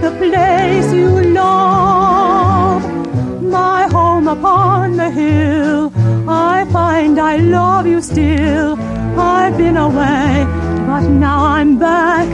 the place you love. My home upon the hill, I find I love you still. I've been away, but now I'm back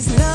feel that his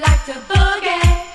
like to boogie?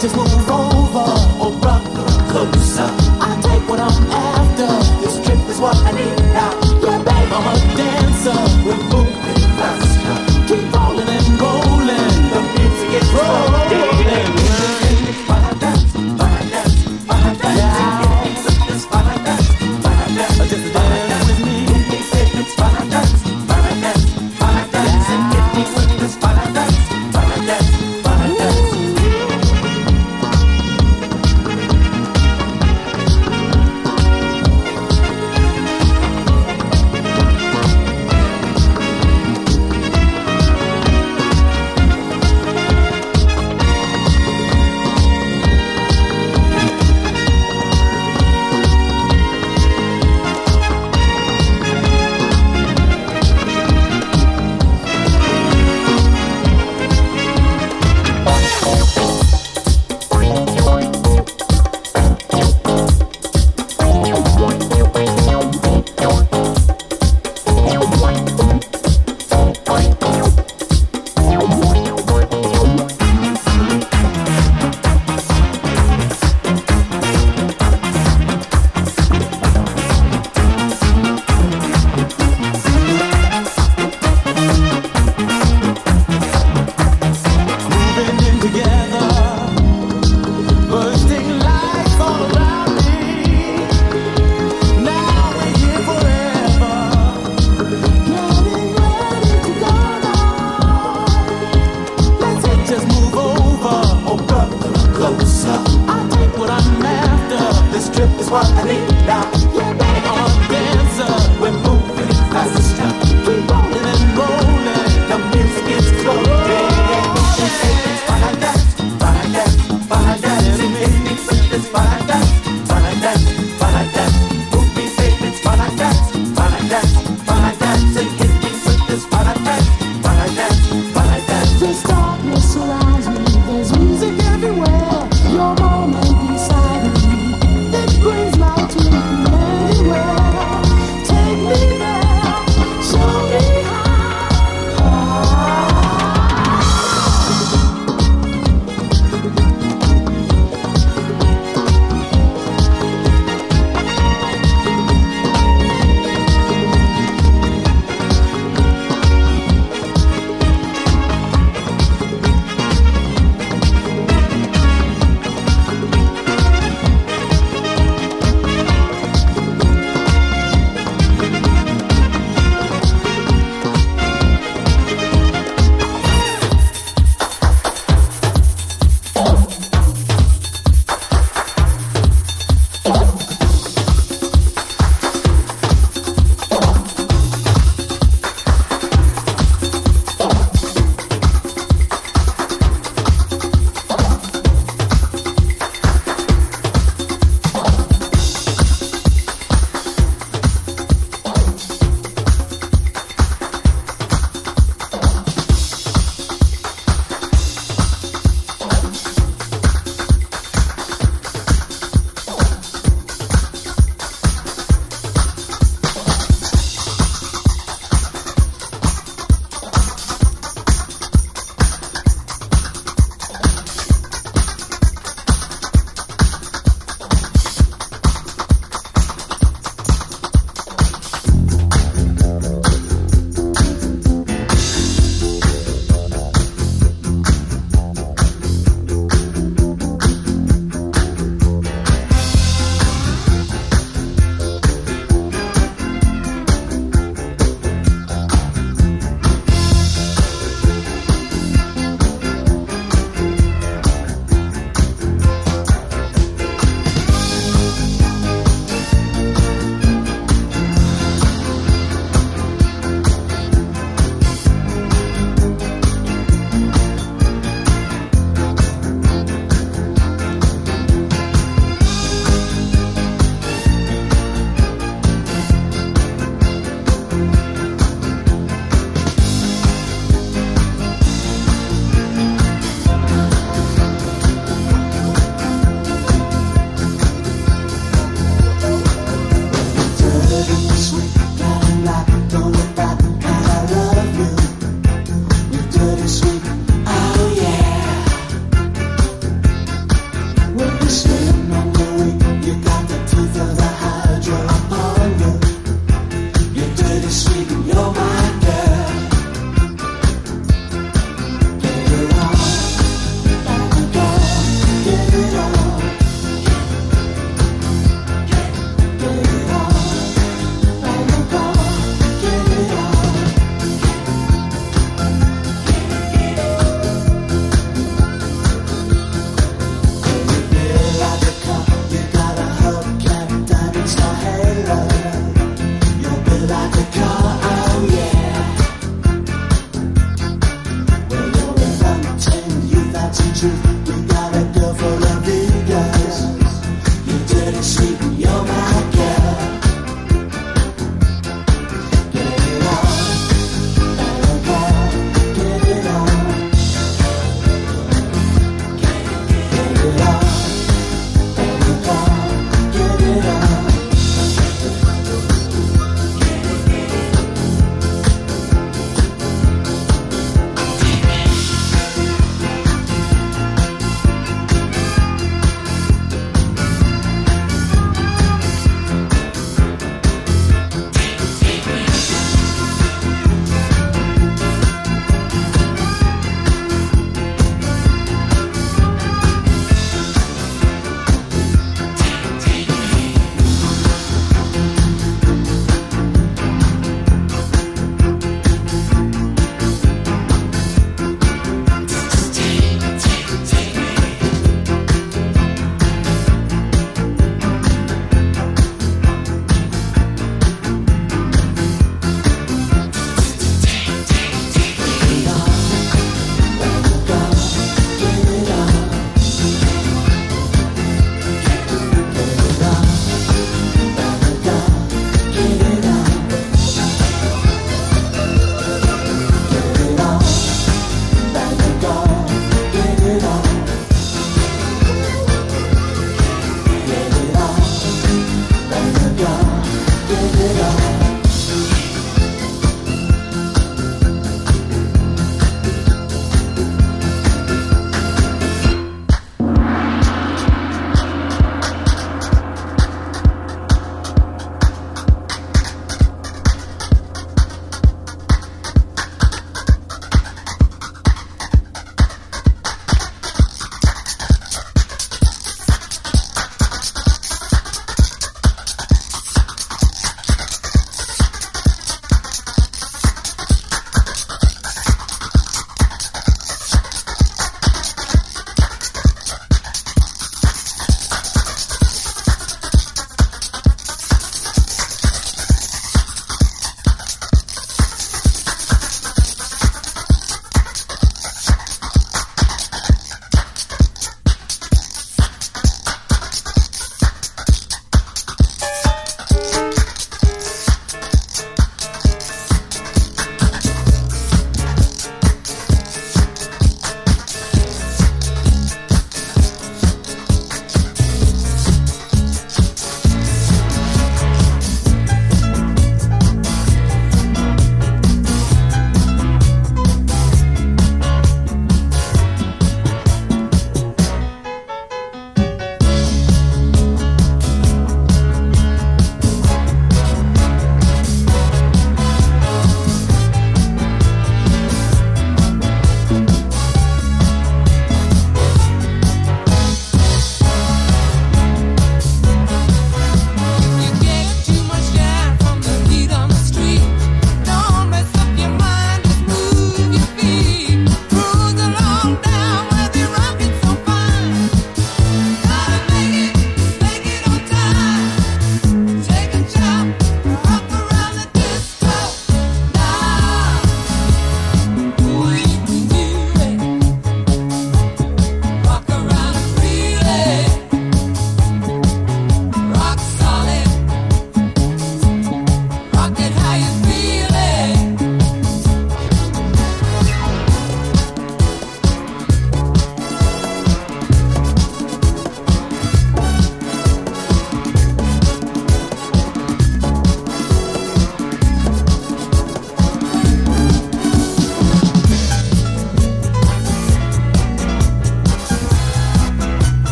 Just one